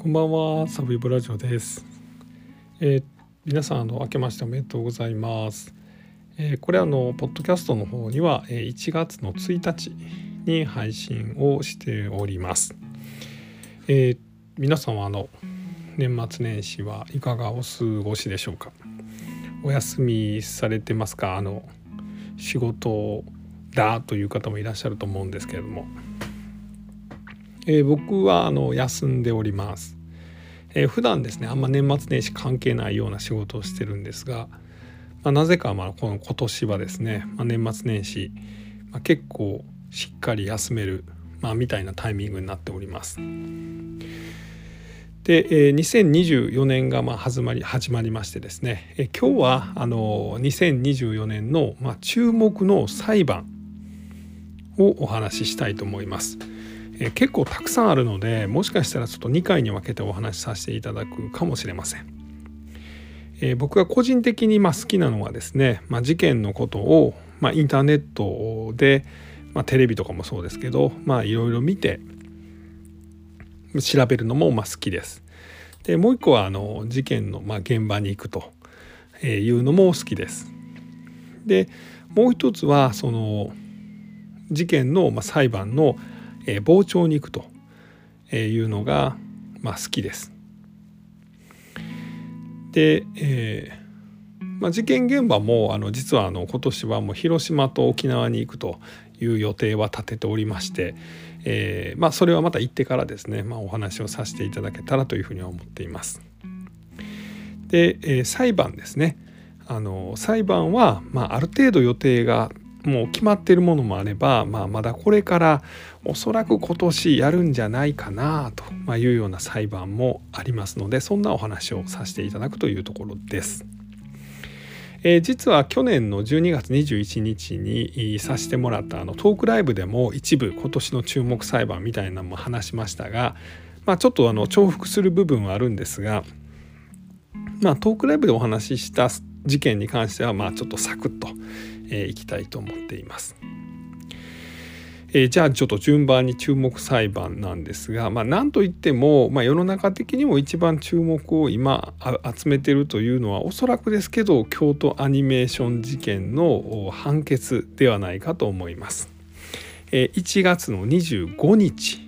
こんばんは、サブイブラジオです。えー皆さんあの明けましておめでとうございます。えーこれあのポッドキャストの方には、えー1月の1日に配信をしております。えー皆さんはあの年末年始はいかがお過ごしでしょうか？お休みされてますか？あの仕事だという方もいらっしゃると思うんですけれども。えー僕はあの休んでおります、えー普段ですねあんま年末年始関係ないような仕事をしてるんですが、まあ、なぜかまあこの今年はですね、まあ、年末年始、まあ、結構しっかり休める、まあ、みたいなタイミングになっております。で、えー2024年がまあ始まり始まりましてですね、えー今日はあの2024年のまあ注目の裁判をお話ししたいと思います。え結構たくさんあるのでもしかしたらちょっと2回に分けてお話しさせていただくかもしれません。え僕が個人的にま好きなのはですね、まあ、事件のことを、まあ、インターネットで、まあ、テレビとかもそうですけどいろいろ見て調べるのもまあ好きです。でもう一個はあの事件のま現場に行くというのも好きです。でもう一つはその事件のまあ裁判のえー傍聴に行くというのが、まあ、好きです。で、えーまあ、事件現場もあの実はあの今年はもう広島と沖縄に行くという予定は立てておりまして、えーまあ、それはまた行ってからですね、まあ、お話をさせていただけたらというふうには思っています。で、えー裁判ですねあの裁判は、まあ、ある程度予定がもう決まっているものもあれば、まあ、まだこれからおそらく今年やるんじゃないかなというような裁判もありますのでそんなお話をさせていただくというところです。えー実は去年の12月21日にさせてもらったあのトークライブでも一部今年の注目裁判みたいなのも話しましたが、まあ、ちょっとあの重複する部分はあるんですが、まあ、トークライブでお話しした事件に関してはまあちょっとサクッとえーいきたいと思っています。えーじゃあちょっと順番に注目裁判なんですが、まあ、なんといっても、まあ、世の中的にも一番注目を今集めているというのはおそらくですけど京都アニメーション事件の判決ではないかと思います。えー1月の25日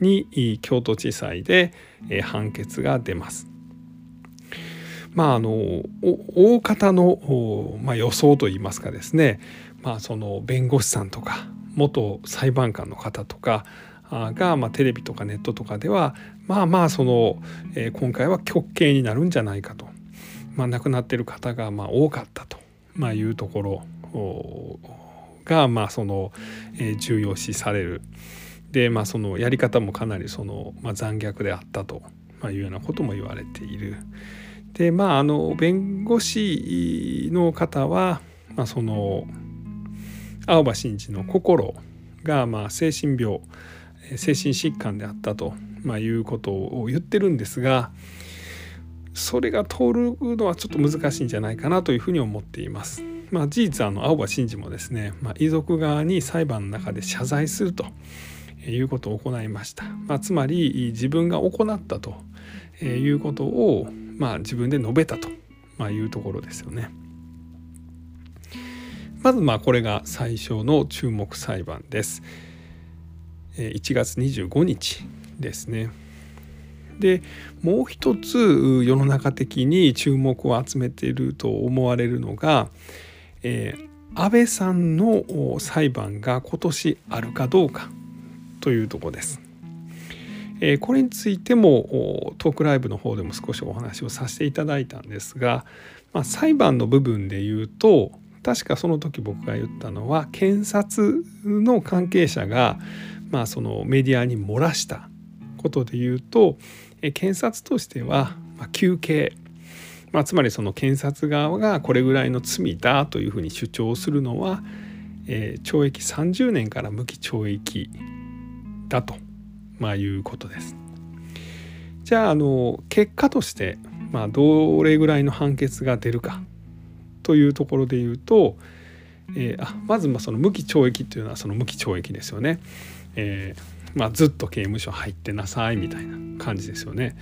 に京都地裁で、え判決が出ます。まあ、あの大方の、まあ、予想といいますかですね、まあ、その弁護士さんとか元裁判官の方とかが、まあ、テレビとかネットとかではまあまあその、えー今回は極刑になるんじゃないかと、まあ、亡くなっている方がまあ多かったと、まあ、いうところが、まあそのえー重要視される。でまあそのやり方もかなりその、まあ、残虐であったと、まあ、いうようなことも言われている。でまああの弁護士の方は、まあ、その青葉真司の心がまあ精神病精神疾患であったと、まあ、いうことを言ってるんですがそれが通るのはちょっと難しいんじゃないかなというふうに思っています。まあ、事実あの青葉真司もですね、まあ、遺族側に裁判の中で謝罪するということを行いました。まあ、つまり自分が行ったということを、まあ、自分で述べたと、まあ、いうところですよね。まずまあこれが最初の注目裁判です。え1月25日ですね。でもう一つ世の中的に注目を集めていると思われるのが、えー安倍さんの裁判が今年あるかどうかというところです。これについてもトークライブの方でも少しお話をさせていただいたんですが、まあ、裁判の部分で言うと確かその時僕が言ったのは検察の関係者が、まあ、そのメディアに漏らしたことで言うと検察としては、まあ、求刑、まあ、つまりその検察側がこれぐらいの罪だというふうに主張するのは、懲役30年から無期懲役だと、まあ、いうことです。じゃああの結果として、まあ、どれぐらいの判決が出るかというところで言うと、えーあまずまその無期懲役というのはその無期懲役ですよね。えーまあ、ずっと刑務所入ってなさいみたいな感じですよね。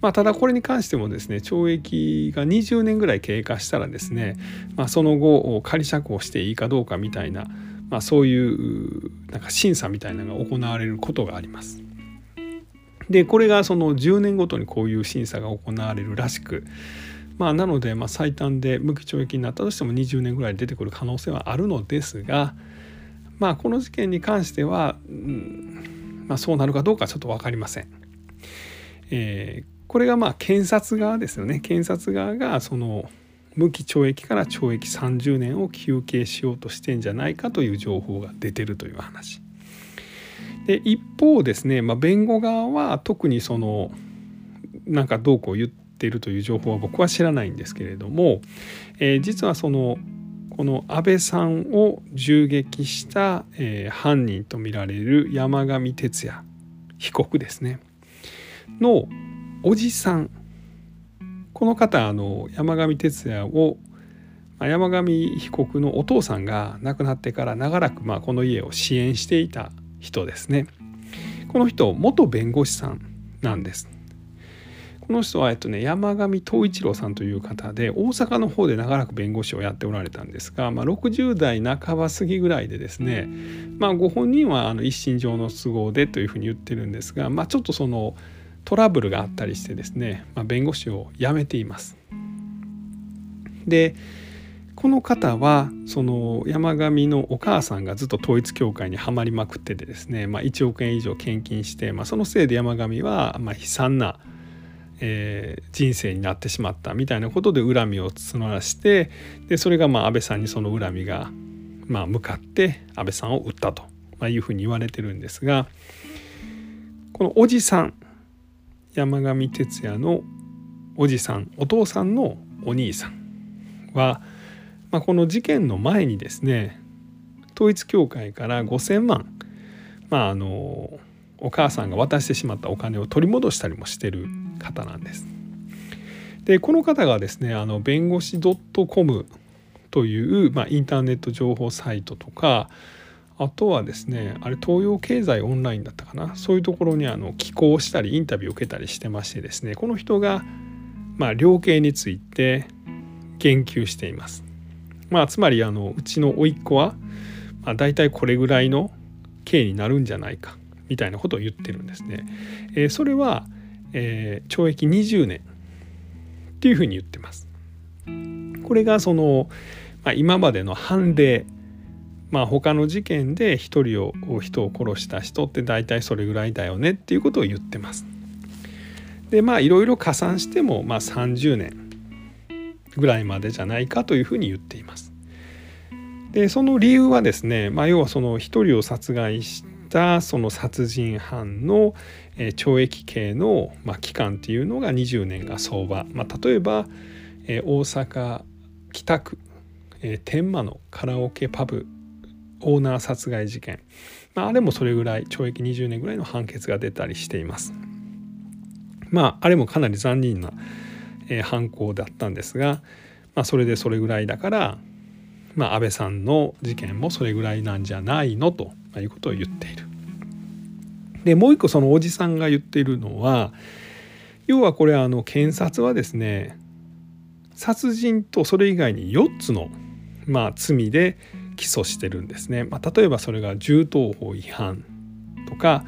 まあ、ただこれに関してもですね懲役が20年ぐらい経過したらですね、まあ、その後仮釈放していいかどうかみたいな、まあ、そういうなんか審査みたいなのが行われることがあります。でこれがその10年ごとにこういう審査が行われるらしくまあなのでまあ最短で無期懲役になったとしても20年ぐらい出てくる可能性はあるのですがまあこの事件に関しては、うんまあ、そうなるかどうかちょっと分かりません。えー、これがまあ検察側ですよね検察側がその無期懲役から懲役30年を求刑しようとしてんじゃないかという情報が出てるという話。で一方ですね、まあ、弁護側は特にそのなんかどうこう言ってるという情報は僕は知らないんですけれども、えー、実はそのこの安倍さんを銃撃した、えー、犯人とみられる山上徹也被告ですねのおじさんこの方あの山上徹也を山上被告のお父さんが亡くなってから長らくまあこの家を支援していた人ですね。この人元弁護士さんなんです。この人は、えっとね、山上東一郎さんという方で大阪の方で長らく弁護士をやっておられたんですが、まあ、60代半ば過ぎぐらいでですね、まあ、ご本人はあの一身上の都合でというふうに言ってるんですが、まあ、ちょっとそのトラブルがあったりしてですね、まあ、弁護士を辞めています。でこの方はその山上のお母さんがずっと統一教会にはまりまくっててですね、まあ、1億円以上献金して、まあ、そのせいで山上はま悲惨な、えー、人生になってしまったみたいなことで恨みを募らしてでそれがまあ安倍さんにその恨みがまあ向かって安倍さんを撃ったというふうに言われてるんですがこのおじさん山上徹也のおじさんお父さんのお兄さんはまあ、この事件の前にですね統一教会から5,000万、まあ、あのお母さんが渡してしまったお金を取り戻したりもしてる方なんです。でこの方がですねあの弁護士 .com という、まあ、インターネット情報サイトとかあとはですねあれ東洋経済オンラインだったかな？そういうところにあの寄稿したりインタビューを受けたりしてましてですねこの人が、まあ、量刑について言及しています。まあつまりあのうちの甥っ子は、まあ、大体これぐらいの刑になるんじゃないかみたいなことを言ってるんですね。えー、それは、えー、懲役20年っていうふうに言ってます。これがその、まあ、今までの判例まあ他の事件で一人を人を殺した人って大体それぐらいだよねっていうことを言ってます。でまあいろいろ加算してもまあ30年ぐらいまでじゃないかというふうに言っています。でその理由はですね、まあ、要はその一人を殺害したその殺人犯の懲役刑の、まあ、期間っていうのが20年が相場、まあ、例えば大阪北区天満のカラオケパブオーナー殺害事件、まあ、あれもそれぐらい懲役20年ぐらいの判決が出たりしています。まああれもかなり残忍なえー、犯行だったんですが、まあ、それでそれぐらいだから、まあ、安倍さんの事件もそれぐらいなんじゃないのということを言っている。でもう一個そのおじさんが言っているのは要はこれあの検察はですね殺人とそれ以外に4つの、まあ、罪で起訴してるんですね。まあ、例えばそれが銃刀法違反とか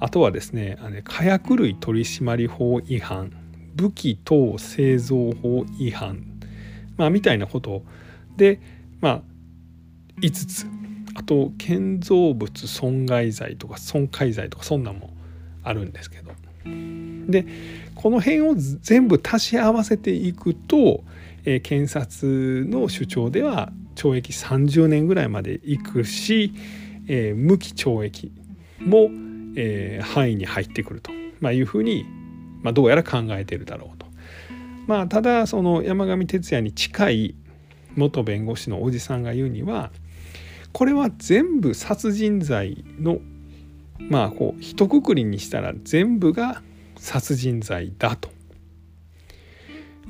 あとはですね火薬類取締法違反武器等製造法違反、まあ、みたいなこと。で、まあ、5つ。あと建造物損害罪とか損壊罪とかそんなんもあるんですけど。でこの辺を全部足し合わせていくと、えー、検察の主張では懲役30年ぐらいまでいくし、えー、無期懲役も、えー、範囲に入ってくると、まあ、いうふうにまあ、どうやら考えてるだろうと。まあ、ただその山上徹也に近い元弁護士のおじさんが言うにはこれは全部殺人罪のまあこう一括りにしたら全部が殺人罪だと。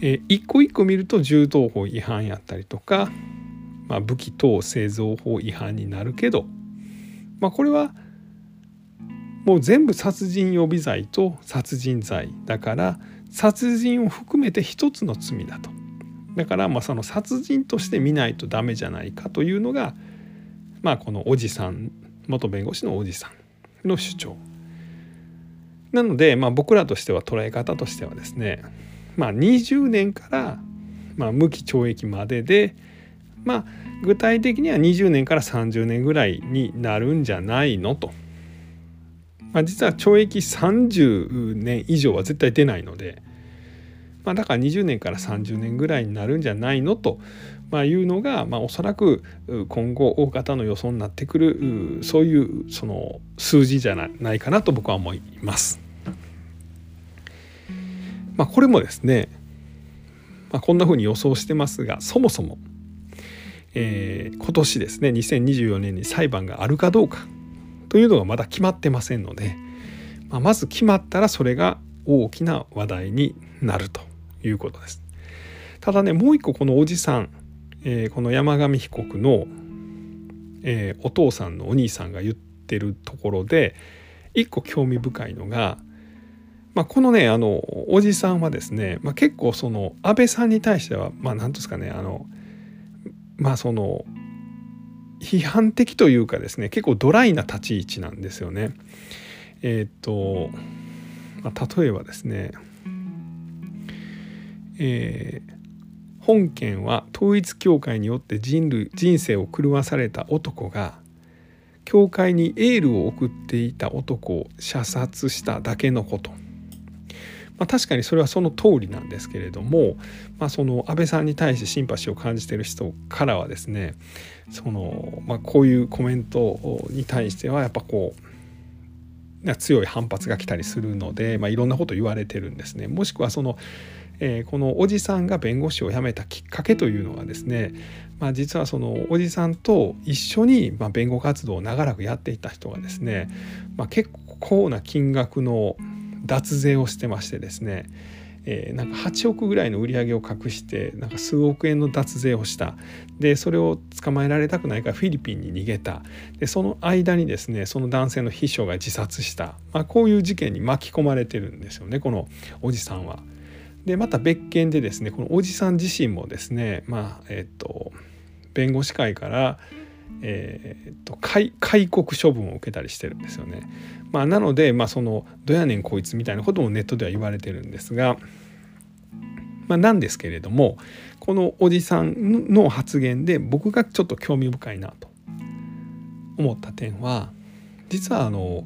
え一個一個見ると銃刀法違反やったりとか、まあ、武器等製造法違反になるけど、まあ、これはもう全部殺人予備罪と殺人罪だから殺人を含めて一つの罪だと。だからまあその殺人として見ないとダメじゃないかというのがまあこのおじさん元弁護士のおじさんの主張。なのでまあ僕らとしては捉え方としてはですねまあ20年からまあ無期懲役まででまあ具体的には20年から30年ぐらいになるんじゃないのと。まあ、実は懲役30年以上は絶対出ないので、まあ、だから20年から30年ぐらいになるんじゃないのと、まあ、いうのが、まあ、おそらく今後大方の予想になってくるそういうその数字じゃないかなと僕は思います。まあ、これもですね、まあ、こんなふうに予想してますがそもそもえー、今年ですね2024年に裁判があるかどうかというのがまだ決まってませんので、まあ、まず決まったらそれが大きな話題になるということです。ただねもう一個このおじさん、えー、この山上被告の、えー、お父さんのお兄さんが言ってるところで一個興味深いのが、まあ、このねあのおじさんはですね、まあ、結構その安倍さんに対してはまあ何ですかねあのまあその批判的というかですね結構ドライな立ち位置なんですよね。えっ、と、まあ、例えばですね、えー、本件は統一教会によって人類人生を狂わされた男が教会にエールを送っていた男を射殺しただけのこと。まあ、確かにそれはその通りなんですけれども、まあ、その安倍さんに対してシンパシーを感じてる人からはですねその、まあ、こういうコメントに対してはやっぱこう強い反発が来たりするので、まあ、いろんなこと言われてるんですね。もしくはそのえー、このおじさんが弁護士を辞めたきっかけというのはですね、まあ、実はそのおじさんと一緒にま弁護活動を長らくやっていた人がですね、まあ、結構な金額の脱税をしてましてですね、えー、なんか8億ぐらいの売り上げを隠してなんか数億円の脱税をした。でそれを捕まえられたくないからフィリピンに逃げた。でその間にですねその男性の秘書が自殺した、まあ、こういう事件に巻き込まれてるんですよねこのおじさんは。でまた別件でですねこのおじさん自身もですねまあえっ、と弁護士会からえー、と開国処分を受けたりしてるんですよね。まあ、なので、まあ、そのどやねんこいつみたいなこともネットでは言われてるんですが、まあ、なんですけれどもこのおじさんの発言で僕がちょっと興味深いなと思った点は実はあの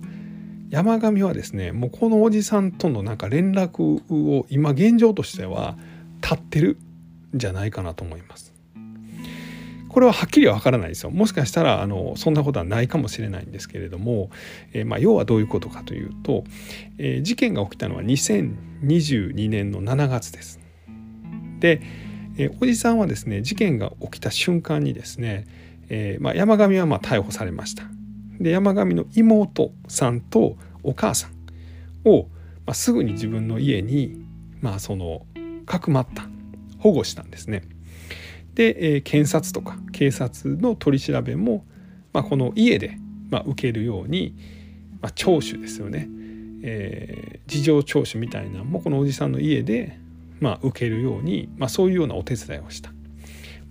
山上はですねもうこのおじさんとのなんか連絡を今現状としては立ってるんじゃないかなと思います。これははっきりは分からないですよもしかしたらあのそんなことはないかもしれないんですけれども、えー、まあ、要はどういうことかというと、えー、事件が起きたのは2022年の7月です。で、えー、おじさんはですね事件が起きた瞬間にですね、えまあ、山上はま逮捕されました。で山上の妹さんとお母さんを、まあ、すぐに自分の家に、まあ、そのかくまった保護したんですね。で、えー、検察とか警察の取り調べも、まあ、この家で、まあ、受けるように、まあ、聴取ですよね、えー、事情聴取みたいなのもこのおじさんの家で、まあ、受けるように、まあ、そういうようなお手伝いをした。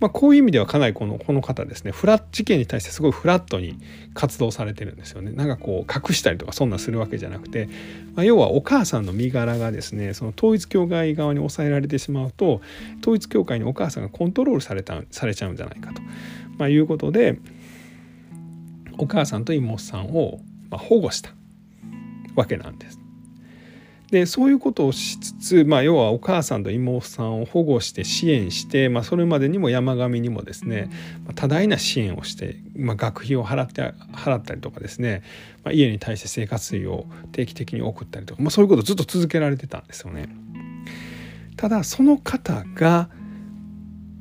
まあ、こういう意味ではかなりこのこの方ですねフラッ事件に対してすごいフラットに活動されてるんですよねなんかこう隠したりとかそんなするわけじゃなくて、まあ、要はお母さんの身柄がですねその統一教会側に抑えられてしまうと統一教会にお母さんがコントロールされたされちゃうんじゃないかと、まあ、いうことでお母さんと妹さんを保護したわけなんです。でそういうことをしつつ、まあ、要はお母さんと妹さんを保護して支援して、まあ、それまでにも山上にもですね多大な支援をして、まあ、学費を払って払ったりとかですね、まあ、家に対して生活費を定期的に送ったりとか、まあ、そういうことをずっと続けられてたんですよね。ただその方が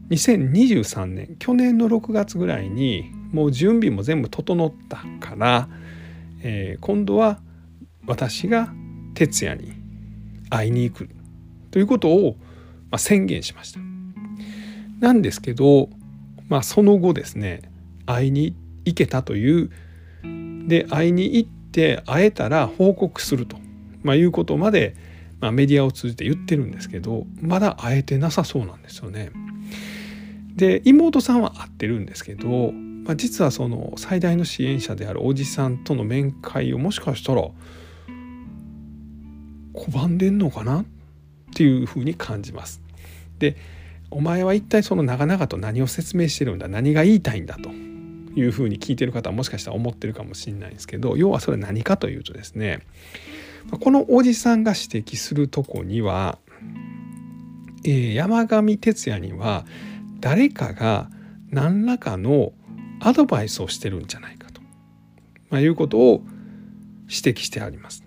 2023年去年の6月ぐらいにもう準備も全部整ったから、えー、今度は私が徹夜に会いに行くということを、ま宣言しました。なんですけど、まあ、その後ですね会いに行けたというで会いに行っって会えたら報告すると、まあ、いうことまで、まあ、メディアを通じて言ってるんですけどまだ会えてなさそうなんですよね。で妹さんは会ってるんですけど、まあ、実はその最大の支援者であるおじさんとの面会をもしかしたら拒んでんのかなっていうふうに感じます。でお前は一体その長々と何を説明してるんだ何が言いたいんだというふうに聞いてる方はもしかしたら思ってるかもしれないんですけど要はそれ何かというとですねこのおじさんが指摘するとこには、えー、山上徹也には誰かが何らかのアドバイスをしてるんじゃないかと、まあ、いうことを指摘してあります。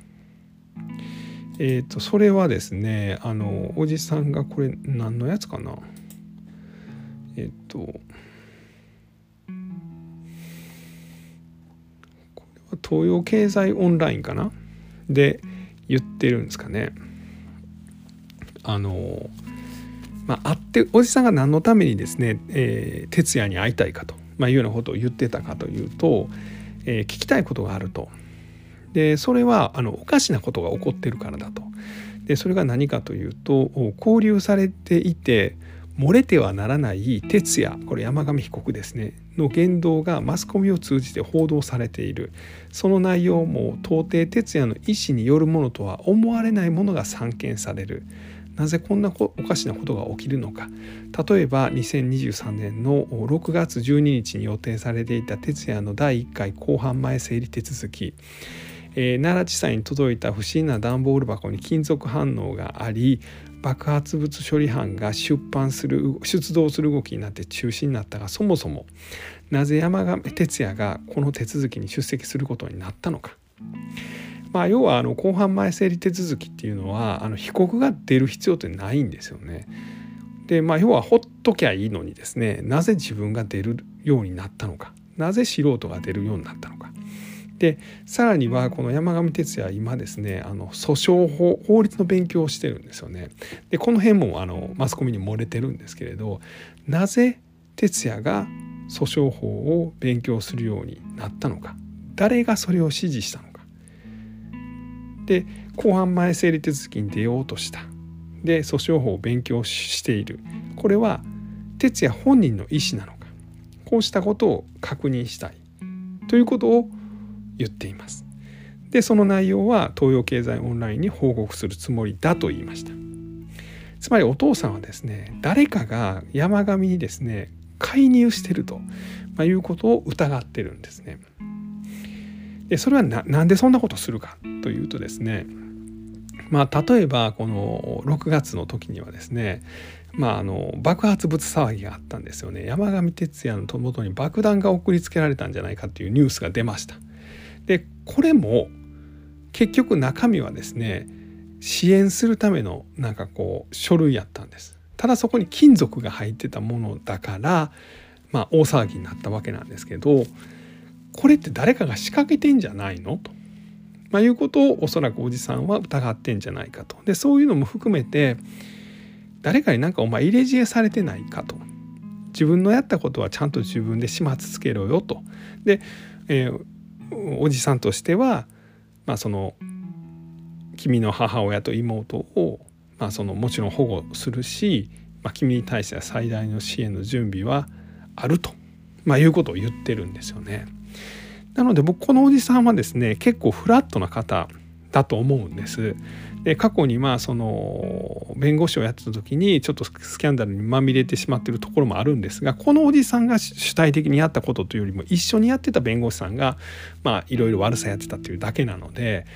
えっ、ー、とそれはですねあのおじさんがこれ何のやつかな。えっ、ー、とこれは東洋経済オンラインかな？で言ってるんですかね。あのまあ、会っておじさんが何のためにですね、えー、徹夜に会いたいかと、まあ、いうようなことを言ってたかというと、えー、聞きたいことがあると。でそれはあのおかしなことが起こってるからだと。でそれが何かというと交流されていて漏れてはならない哲也これ山上被告ですねの言動がマスコミを通じて報道されている。その内容も到底哲也の意思によるものとは思われないものが散見される。なぜこんなおかしなことが起きるのか。例えば2023年の6月12日に予定されていた哲也の第1回公判前整理手続き。えー、奈良地裁に届いた不審な段ボール箱に金属反応があり爆発物処理班が出版する出動する動きになって中止になったがそもそもなぜ山上徹也がこの手続きに出席することになったのか。まあ、要はあの公判前整理手続きっていうのはあの被告が出る必要ってないんですよね。でまあ要はほっときゃいいのにですねなぜ自分が出るようになったのかなぜ素人が出るようになったのか。でさらにはこの山上徹也は今ですねあの訴訟法法律の勉強をしてるんですよね。でこの辺もあのマスコミに漏れてるんですけれどなぜ徹也が訴訟法を勉強するようになったのか誰がそれを指示したのか。で公判前整理手続きに出ようとした。で訴訟法を勉強している。これは徹也本人の意思なのか。こうしたことを確認したい。ということを言っています。でその内容は東洋経済オンラインに報告するつもりだと言いました。つまりお父さんはですね誰かが山上にですね介入してると、まあ、いうことを疑ってるんですね。でそれは何でそんなことするかというとですねまあ例えばこの6月の時にはですねまあ、あの爆発物騒ぎがあったんですよね山上徹也の元に爆弾が送りつけられたんじゃないかというニュースが出ましたでこれも結局中身はですね支援するためのなんかこう書類やったんです。ただそこに金属が入ってたものだからまあ大騒ぎになったわけなんですけどこれって誰かが仕掛けてんじゃないの？と、まあ、いうことをおそらくおじさんは疑ってんじゃないかと。でそういうのも含めて誰かになんかお前入れ知恵されてないかと。自分のやったことはちゃんと自分で始末つけろよと。で、えー、おじさんとしては、まあ、その君の母親と妹を、まあ、そのもちろん保護するし、まあ、君に対しては最大の支援の準備はあると、まあ、いうことを言ってるんですよね。なので僕このおじさんはですね結構フラットな方だと思うんです。で過去にまあその弁護士をやってた時にちょっとスキャンダルにまみれてしまってるところもあるんですがこのおじさんが主体的にやったことというよりも一緒にやってた弁護士さんがいろいろ悪さやってたというだけなので、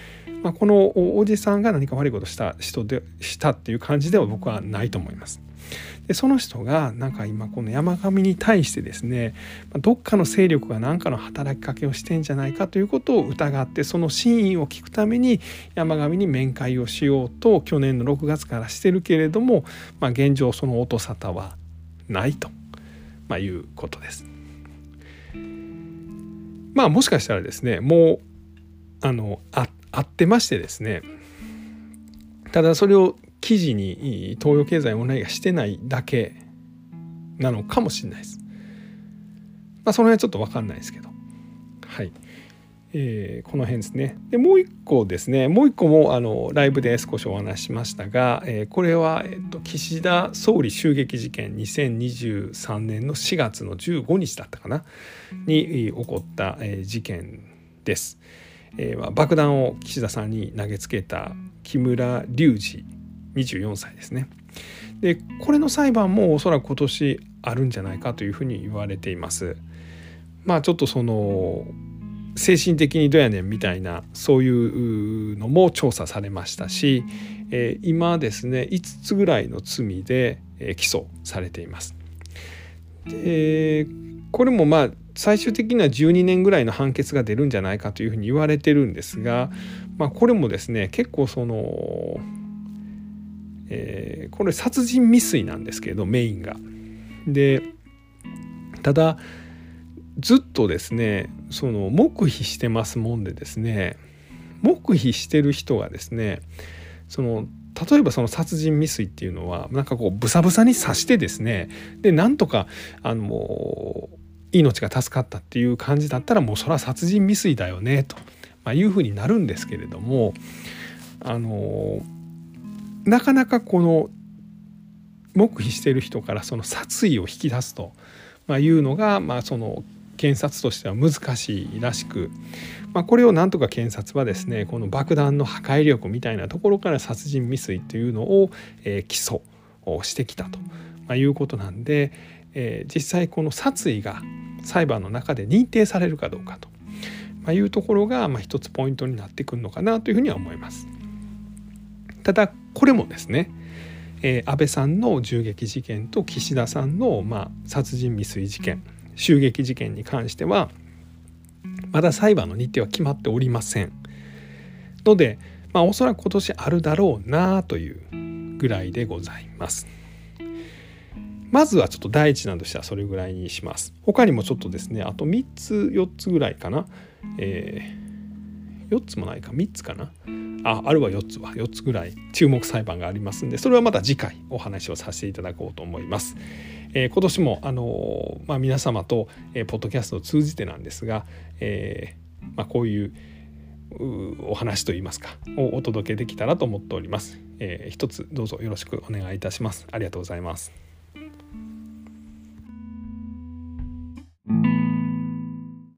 まあ、このおじさんが何か悪いことした人でしたっていう感じでは僕はないと思います。でその人がなんか今この山上に対してですねどっかの勢力が何かの働きかけをしてんじゃないかということを疑ってその真意を聞くために山上に面会をしようと去年の6月からしてるけれども、まあ、現状その音沙汰はないと、まあ、いうことです。まあもしかしたらですねもうあのああってましてですねただそれを記事に東洋経済オンラインがしてないだけなのかもしれないです。まあその辺はちょっと分かんないですけど。はい。えー、この辺ですねでもう一個ですねもう一個もあのライブで少しお話しましたが、えー、これは、えーと、岸田総理襲撃事件2023年の4月の15日だったかな？に起こった、えー、事件です。えーまあ、爆弾を岸田さんに投げつけた木村隆二24歳ですね。でこれの裁判もおそらく今年あるんじゃないかというふうに言われています。まあちょっとその精神的にどうやねんみたいなそういうのも調査されましたし、えー、今ですね5つぐらいの罪で、えー、起訴されています。でこれもまあ最終的には12年ぐらいの判決が出るんじゃないかというふうに言われてるんですが、まあ、これもですね結構その、えー、これ殺人未遂なんですけどメインが。でただずっとですねその黙秘してますもんでですね黙秘してる人がですねその例えばその殺人未遂っていうのはなんかこうブサブサに刺してですねでなんとかあの命が助かったっていう感じだったらもうそれは殺人未遂だよねと、まあ、いうふうになるんですけれどもあのなかなかこの黙秘している人からその殺意を引き出すと、まあ、いうのが、まあ、その検察としては難しいらしく、まあ、これをなんとか検察はですねこの爆弾の破壊力みたいなところから殺人未遂というのを、えー、起訴をしてきたと、まあ、いうことなんで、えー、実際この殺意が裁判の中で認定されるかどうかと、まあ、いうところが、まあ、一つポイントになってくるのかなというふうには思います。ただこれもですねえー、安倍さんの銃撃事件と岸田さんの、まあ、殺人未遂事件襲撃事件に関してはまだ裁判の日程は決まっておりません。ので、まあ、おそらく今年あるだろうなというぐらいでございます。まずはちょっと第一弾としてはそれぐらいにします。他にもちょっとですねあと3つ4つぐらいかな、えー、4つもないか3つかな。ああるは4つは4つぐらい注目裁判がありますんでそれはまた次回お話をさせていただこうと思います。えー、今年もあのまあ、皆様と、えー、ポッドキャストを通じてなんですが、えーまあ、こういうお話といいますかをお届けできたらと思っております。えー、一つどうぞよろしくお願いいたします。ありがとうございます。